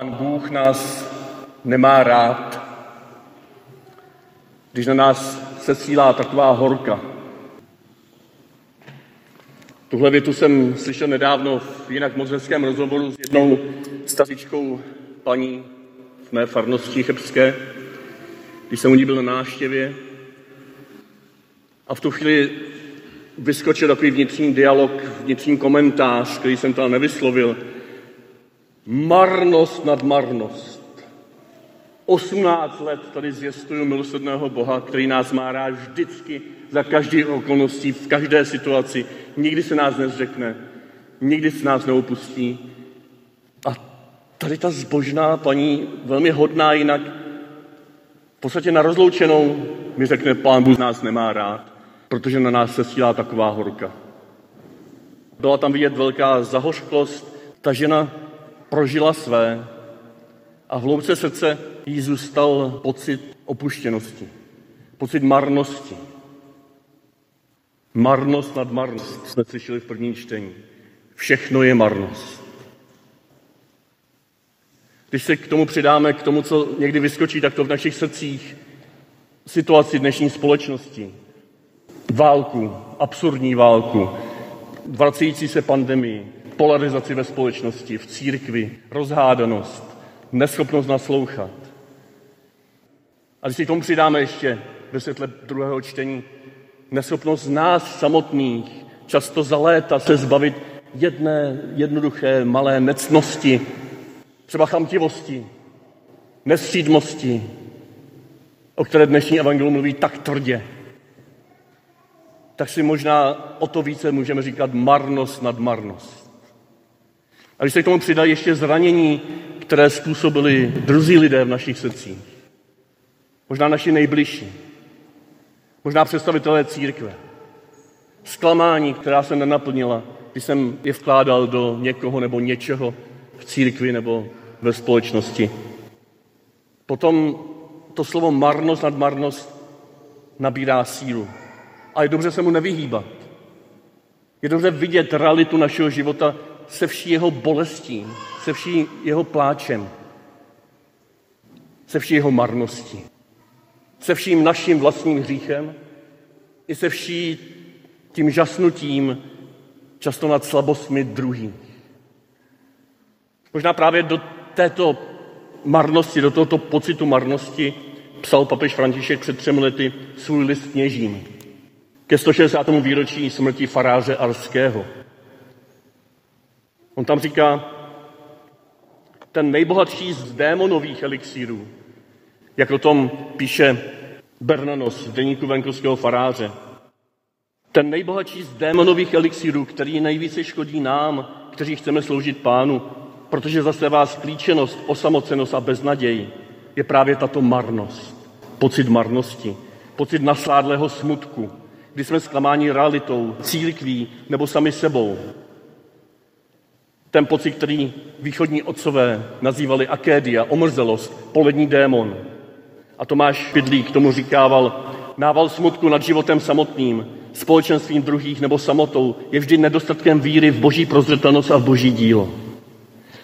Pán Bůh nás nemá rád, když na nás sesílá taková horka. Tuhle větu jsem slyšel nedávno v jinak moc hezkém rozhovoru s jednou stařičkou paní v mé farnosti chebské, když jsem u ní byl na návštěvě. A v tu chvíli vyskočil takový vnitřní dialog, vnitřní komentář, který jsem tam nevyslovil. Marnost nad marnost. 18 let tady zjistuju milosrdného Boha, který nás má rád vždycky, za každý okolností, v každé situaci. Nikdy se nás nezřekne, nikdy se nás neopustí. A tady ta zbožná paní, velmi hodná jinak, v podstatě na rozloučenou mi řekne, pán Bůh nás nemá rád, protože na nás se sílá taková horka. Byla tam vidět velká zahořklost, ta žena prožila své a v hloubce srdce jí zůstal pocit opuštěnosti, pocit marnosti. Marnost nad marnost jsme slyšeli v prvním čtení. Všechno je marnost. Když se k tomu přidáme, k tomu, co někdy vyskočí takto v našich srdcích, situaci dnešní společnosti, válku, absurdní válku, vracející se pandemii, polarizaci ve společnosti, v církvi, rozhádanost, neschopnost naslouchat. A když si k tomu přidáme ještě ve světle druhého čtení neschopnost nás samotných často za léta se zbavit jedné jednoduché malé necnosti, třeba chamtivosti, nestřídmosti, o které dnešní evangelium mluví tak tvrdě, tak si možná o to více můžeme říkat marnost nad marnost. A když se k tomu přidají ještě zranění, které způsobili druzí lidé v našich srdcích, možná naši nejbližší, možná představitelé církve, zklamání, která se nenaplnila, když jsem je vkládal do někoho nebo něčeho v církvi nebo ve společnosti. Potom to slovo marnost nad marnost nabírá sílu. A je dobře se mu nevyhýbat. Je dobře vidět realitu našeho života se vší jeho bolestí, se vší jeho pláčem, se vší jeho marností, se vším naším vlastním hříchem i se vší tím žasnutím často nad slabostmi druhých. Možná právě do této marnosti, do tohoto pocitu marnosti psal papež František před třemi lety svůj list kněžím ke 160. výročí smrti faráře Arského. On tam říká, ten nejbohatší z démonových elixírů, jak o tom píše Bernanos v deníku venkovského faráře. Ten nejbohatší z démonových elixírů, který nejvíce škodí nám, kteří chceme sloužit pánu, protože zase vás klíčenost, osamocenost a beznaděj je právě tato marnost, pocit marnosti, pocit nasládlého smutku, kdy jsme zklamáni realitou, církví nebo sami sebou. Ten pocit, který východní otcové nazývali akédia, omrzelost, polední démon. A Tomáš Pidlík tomu říkával, nával smutku nad životem samotným, společenstvím druhých nebo samotou je vždy nedostatkem víry v boží prozřetelnost a v boží dílo.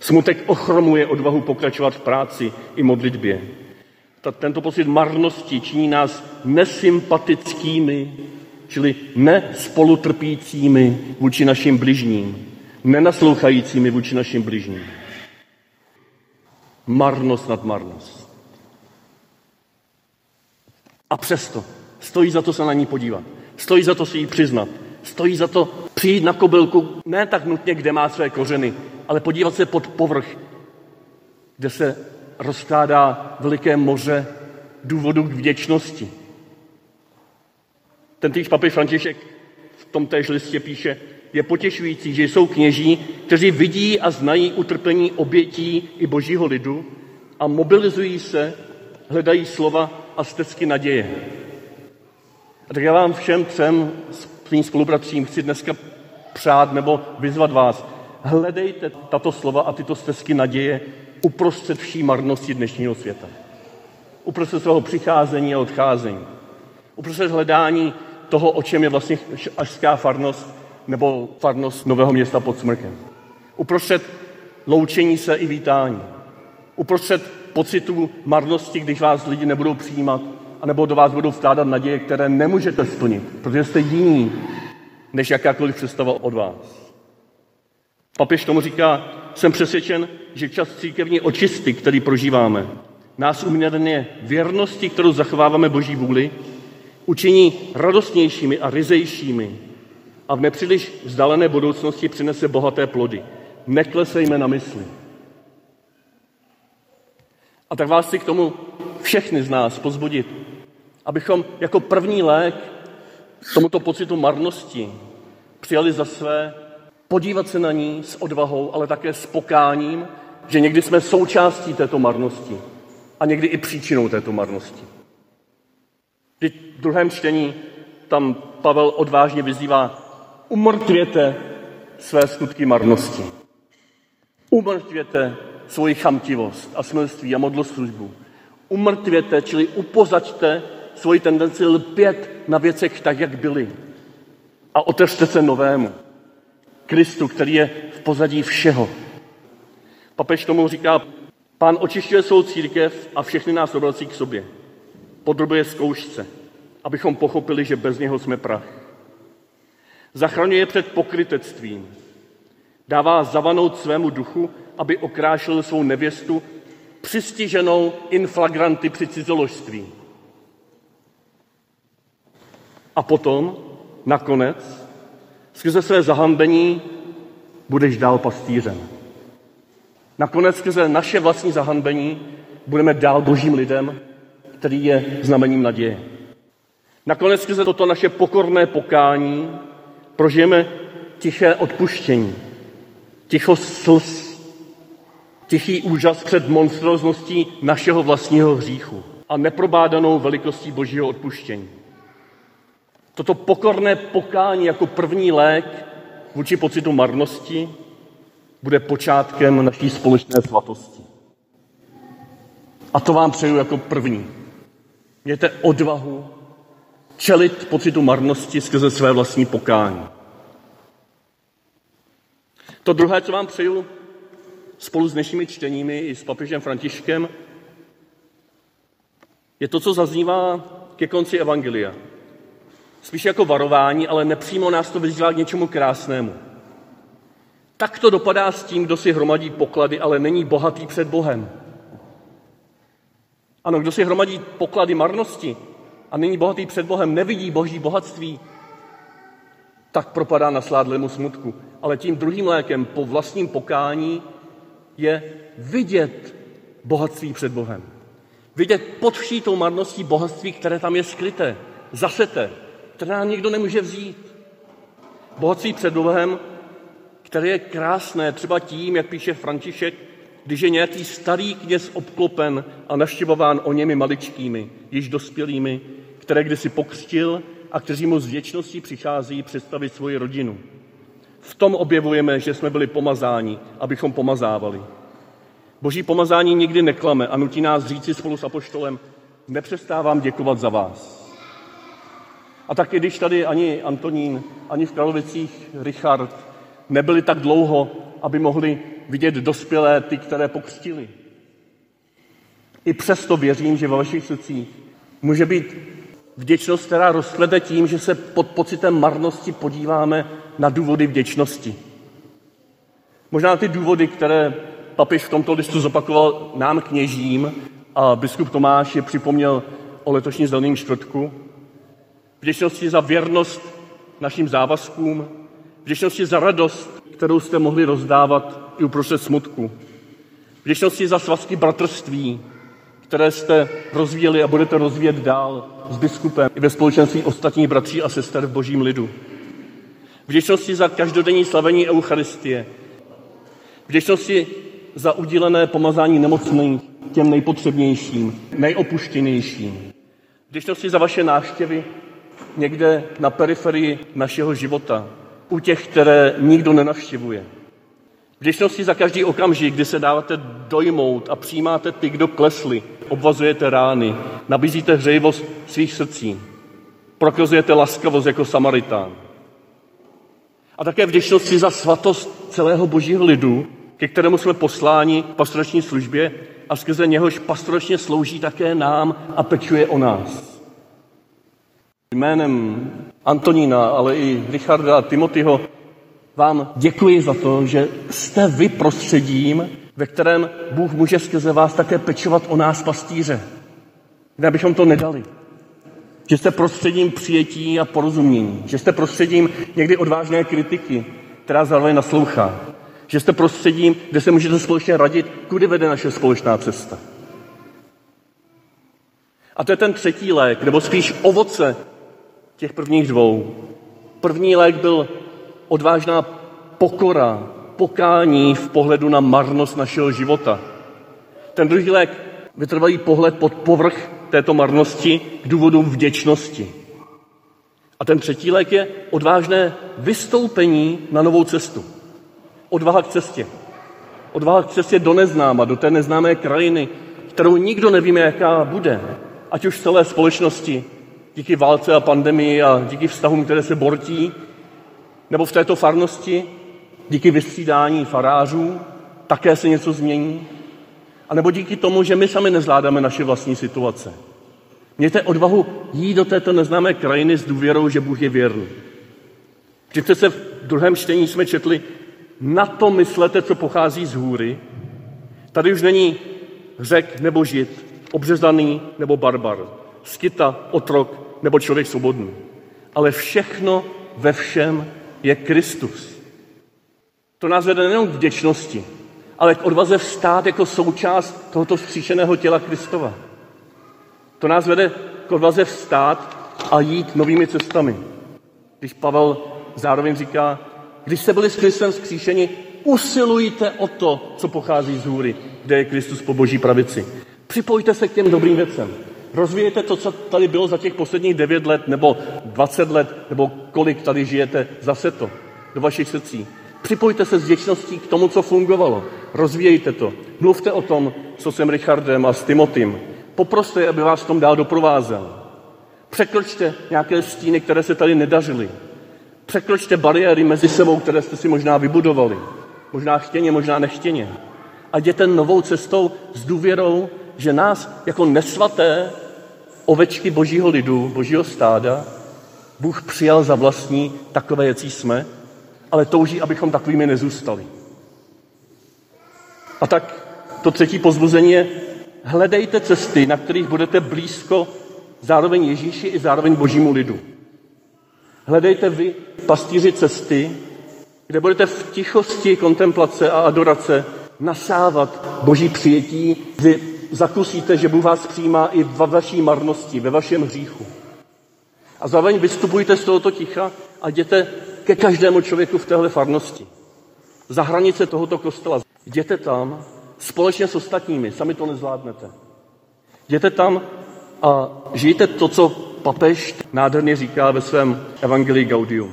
Smutek ochromuje odvahu pokračovat v práci i modlitbě. Tento pocit marnosti činí nás nesympatickými, čili nespolutrpícími vůči našim bližním, nenaslouchajícími vůči našim bližním. Marnost nad marnost. A přesto stojí za to se na ní podívat. Stojí za to si ji přiznat. Stojí za to přijít na kobylku, ne tak nutně, kde má své kořeny, ale podívat se pod povrch, kde se rozkládá veliké moře důvodu k vděčnosti. Ten týž papež František v tom též listě píše, je potěšující, že jsou kněží, kteří vidí a znají utrpení obětí i božího lidu a mobilizují se, hledají slova a stezky naděje. A tak já vám všem třem svým spolubratřím chci dneska přát nebo vyzvat vás. Hledejte tato slova a tyto stezky naděje uprostřed vší marnosti dnešního světa. Uprostřed svého přicházení a odcházení. Uprostřed hledání toho, o čem je vlastně ažská farnost nebo farnost Nového města pod Smrkem. Uprostřed loučení se i vítání. Uprostřed pocitu marnosti, když vás lidi nebudou přijímat, anebo do vás budou vkládat naděje, které nemůžete splnit, protože jste jiní, než jakákoliv představa od vás. Papež tomu říká, jsem přesvědčen, že čas církevní očisty, který prožíváme, nás uměrně věrnosti, kterou zachováváme Boží vůli, učiní radostnějšími a ryzejšími a v nepříliš vzdálené budoucnosti přinese bohaté plody. Neklesejme na mysli. A tak vás chci k tomu všechny z nás pozbudit, abychom jako první lék tomuto pocitu marnosti přijali za své podívat se na ní s odvahou, ale také s pokáním, že někdy jsme součástí této marnosti a někdy i příčinou této marnosti. V druhém čtení tam Pavel odvážně vyzývá, umrtvěte své skutky marnosti. Umrtvěte svoji chamtivost a smilství a modloslužbu. Umrtvěte, čili upozaďte svoji tendenci lpět na věcech tak, jak byly. A otevřte se novému. Kristu, který je v pozadí všeho. Papež tomu říká, pán očišťuje svou církev a všechny nás obrací k sobě. Podrobuje zkoušce, abychom pochopili, že bez něho jsme prach. Zachraňuje před pokrytectvím. Dává zavanout svému duchu, aby okrášil svou nevěstu, přistiženou inflagranty při cizoložství. A potom, nakonec, skrze své zahambení budeš dál pastýřem. Nakonec skrze naše vlastní zahanbení budeme dál božím lidem, který je znamením naděje. Nakonec skrze toto naše pokorné pokání prožijeme tiché odpuštění, ticho slz, tichý úžas před monstrózností našeho vlastního hříchu a neprobádanou velikostí božího odpuštění. Toto pokorné pokání jako první lék vůči pocitu marnosti bude počátkem naší společné svatosti. A to vám přeju jako první. Mějte odvahu čelit pocitu marnosti skrze své vlastní pokání. To druhé, co vám přeju spolu s dnešními čteními i s papežem Františkem, je to, co zaznívá ke konci Evangelia. Spíš jako varování, ale nepřímo nás to vyzývá k něčemu krásnému. Tak to dopadá s tím, kdo si hromadí poklady, ale není bohatý před Bohem. Ano, kdo si hromadí poklady marnosti a není bohatý před Bohem, nevidí boží bohatství, tak propadá na sládlému smutku. Ale tím druhým lékem po vlastním pokání je vidět bohatství před Bohem. Vidět pod vší tou marností bohatství, které tam je skryté, zasete, které nám nikdo nemůže vzít. Bohatství před Bohem, které je krásné třeba tím, jak píše František, když je nějaký starý kněz obklopen a naštěvován o němi maličkými, již dospělými, které kdysi pokřtil a kteří mu z věčnosti přichází představit svoji rodinu. V tom objevujeme, že jsme byli pomazáni, abychom pomazávali. Boží pomazání nikdy neklame a nutí nás říci spolu s Apoštolem, nepřestávám děkovat za vás. A tak když tady ani Antonín, ani v Kralovicích Richard nebyli tak dlouho, aby mohli vidět dospělé ty, které pokřtili. I přesto věřím, že ve vašich srdcích může být vděčnost, která rozklede tím, že se pod pocitem marnosti podíváme na důvody vděčnosti. Možná ty důvody, které papiš v tomto listu zopakoval nám kněžím a biskup Tomáš je připomněl o letošní zeleným čtvrtku, vděčnosti za věrnost našim závazkům, vděčnosti za radost, kterou jste mohli rozdávat i uprostřed smutku, vděčnosti za svazky bratrství, které jste rozvíjeli a budete rozvíjet dál s biskupem i ve společenství ostatních bratří a sester v božím lidu. Vděčnosti za každodenní slavení Eucharistie. Vděčnosti za udílené pomazání nemocným, těm nejpotřebnějším, nejopuštěnějším. Vděčnosti za vaše návštěvy někde na periferii našeho života, u těch, které nikdo nenavštěvuje. Vděčnosti za každý okamžik, kdy se dáváte dojmout a přijímáte ty, kdo klesli, obvazujete rány, nabízíte hřejivost svých srdcí, prokazujete laskavost jako Samaritán. A také vděčnosti za svatost celého božího lidu, ke kterému jsme posláni v pastorační službě, a skrze něhož pastoračně slouží také nám a pečuje o nás. Jménem Antonína, ale i Richarda a Timothyho vám děkuji za to, že jste vy prostředím, ve kterém Bůh může skrze vás také pečovat o nás pastýře. Kde bychom to nedali. Že jste prostředím přijetí a porozumění. Že jste prostředím někdy odvážné kritiky, která zároveň naslouchá. Že jste prostředím, kde se můžete společně radit, kudy vede naše společná cesta. A to je ten třetí lék, nebo spíš ovoce těch prvních dvou. První lék byl odvážná pokora, pokání v pohledu na marnost našeho života. Ten druhý lék vytrvalý pohled pod povrch této marnosti k důvodu vděčnosti. A ten třetí lék je odvážné vystoupení na novou cestu. Odvaha k cestě. Odvaha k cestě do neznáma, do té neznámé krajiny, kterou nikdo nevíme, jaká bude. Ať už celé společnosti, díky válce a pandemii a díky vztahům, které se bortí, nebo v této farnosti, díky vystřídání farářů, také se něco změní. A nebo díky tomu, že my sami nezvládáme naše vlastní situace. Mějte odvahu jít do této neznámé krajiny s důvěrou, že Bůh je věrný. Vždyť přece v druhém čtení jsme četli, na to myslete, co pochází z hůry. Tady už není řek nebo žid, obřezaný nebo barbar, skita, otrok nebo člověk svobodný. Ale všechno ve všem je Kristus. To nás vede nejen k vděčnosti, ale k odvaze vstát jako součást tohoto vzkříšeného těla Kristova. To nás vede k odvaze vstát a jít novými cestami. Když Pavel zároveň říká, když jste byli s Kristem vzkříšeni, usilujte o to, co pochází z hůry, kde je Kristus po boží pravici. Připojte se k těm dobrým věcem. Rozvíjete to, co tady bylo za těch posledních 9 let, nebo 20 let, nebo kolik tady žijete, zase to, do vašich srdcí. Připojte se s vděčností k tomu, co fungovalo. Rozvíjejte to. Mluvte o tom, co jsem Richardem a s Timotym. Poproste, aby vás v tom dál doprovázel. Překročte nějaké stíny, které se tady nedařily. Překročte bariéry mezi sebou, které jste si možná vybudovali. Možná chtěně, možná nechtěně. A jděte novou cestou s důvěrou, že nás jako nesvaté ovečky božího lidu, božího stáda, Bůh přijal za vlastní takové, jaký jsme, ale touží, abychom takovými nezůstali. A tak to třetí pozbuzení je, hledejte cesty, na kterých budete blízko zároveň Ježíši i zároveň božímu lidu. Hledejte vy, pastýři cesty, kde budete v tichosti kontemplace a adorace nasávat boží přijetí, zakusíte, že Bůh vás přijímá i ve vaší marnosti, ve vašem hříchu. A zároveň vystupujte z tohoto ticha a jděte ke každému člověku v téhle farnosti. Za hranice tohoto kostela. Jděte tam společně s ostatními, sami to nezvládnete. Jděte tam a žijte to, co papež nádherně říká ve svém Evangelii Gaudium.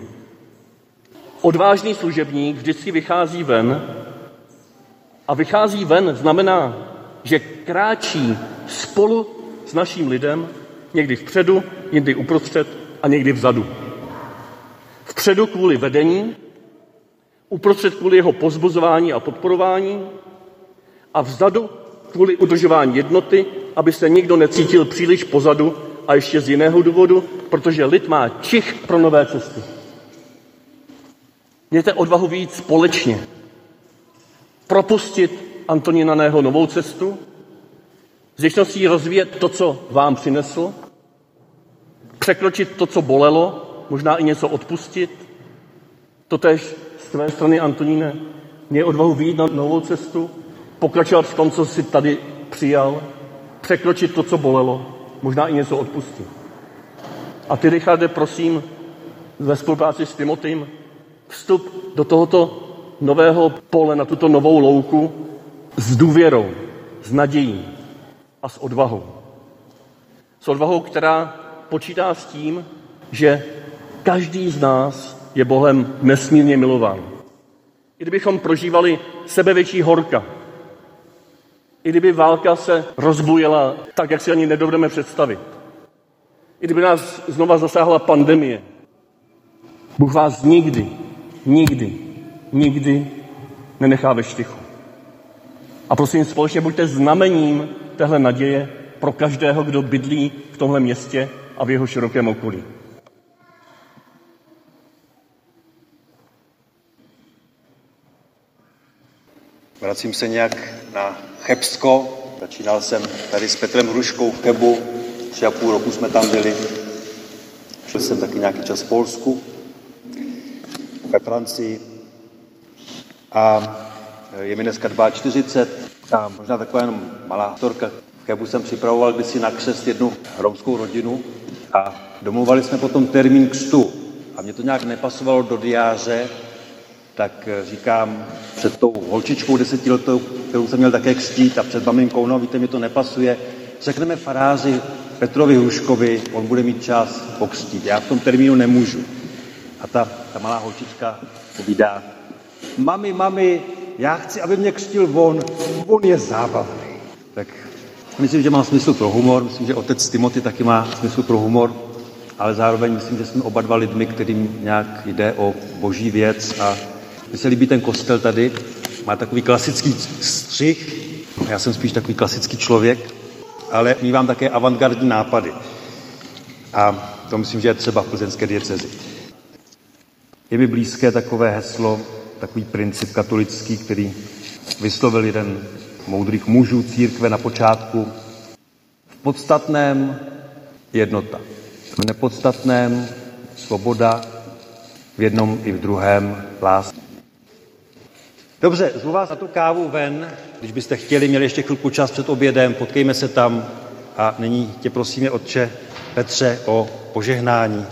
Odvážný služebník vždycky vychází ven a vychází ven znamená, že kráčí spolu s naším lidem, někdy vpředu, někdy uprostřed a někdy vzadu. Vpředu kvůli vedení, uprostřed kvůli jeho pozbuzování a podporování a vzadu kvůli udržování jednoty, aby se nikdo necítil příliš pozadu a ještě z jiného důvodu, protože lid má čich pro nové cesty. Mějte odvahu víc společně. Propustit Antoninaného novou cestu, zvěčností rozvíjet to, co vám přinesl, překročit to, co bolelo, možná i něco odpustit. Totež z tvé strany, Antoníne, mě odvahu výjít na novou cestu, pokračovat v tom, co jsi tady přijal, překročit to, co bolelo, možná i něco odpustit. A ty, Richarde, prosím, ve spolupráci s Timotým, vstup do tohoto nového pole, na tuto novou louku s důvěrou, s nadějí a s odvahou. S odvahou, která počítá s tím, že každý z nás je Bohem nesmírně milován. I kdybychom prožívali sebevětší horka, i kdyby válka se rozbujela tak, jak si ani nedovedeme představit, i kdyby nás znova zasáhla pandemie, Bůh vás nikdy, nikdy, nikdy nenechá ve štychu. A prosím, společně buďte znamením téhle naděje pro každého, kdo bydlí v tomhle městě a v jeho širokém okolí. Vracím se nějak na Chebsko. Začínal jsem tady s Petrem Hruškou v Chebu. Tři a půl roku jsme tam byli. Šel jsem taky nějaký čas v Polsku, ve Francii. A je mi dneska 40 a možná taková jenom malá historka. Chebu jsem připravoval kdysi na křest jednu romskou rodinu a domluvali jsme potom termín křtu. A mě to nějak nepasovalo do diáře, tak říkám před tou holčičkou desetiletou, kterou jsem měl také křtít a před maminkou, no víte, mi to nepasuje, řekneme faráři Petrovi Hruškovi, on bude mít čas pokřtít. Já v tom termínu nemůžu. A ta, ta malá holčička povídá, mami, mami, já chci, aby mě křtil on, on je zábavný. Tak myslím, že má smysl pro humor, myslím, že otec Timothy taky má smysl pro humor, ale zároveň myslím, že jsme oba dva lidmi, kterým nějak jde o boží věc. A mně se líbí ten kostel tady, má takový klasický střih, já jsem spíš takový klasický člověk, ale mývám také avantgardní nápady. A to myslím, že je třeba v plzeňské diecezi. Je mi blízké takové heslo, takový princip katolický, který vyslovil jeden moudrých mužů církve na počátku. V podstatném jednota, v nepodstatném svoboda, v jednom i v druhém láska. Dobře, zvu vás na tu kávu ven, když byste chtěli, měli ještě chvilku čas před obědem, potkejme se tam a nyní tě prosíme, Otče Petře, o požehnání.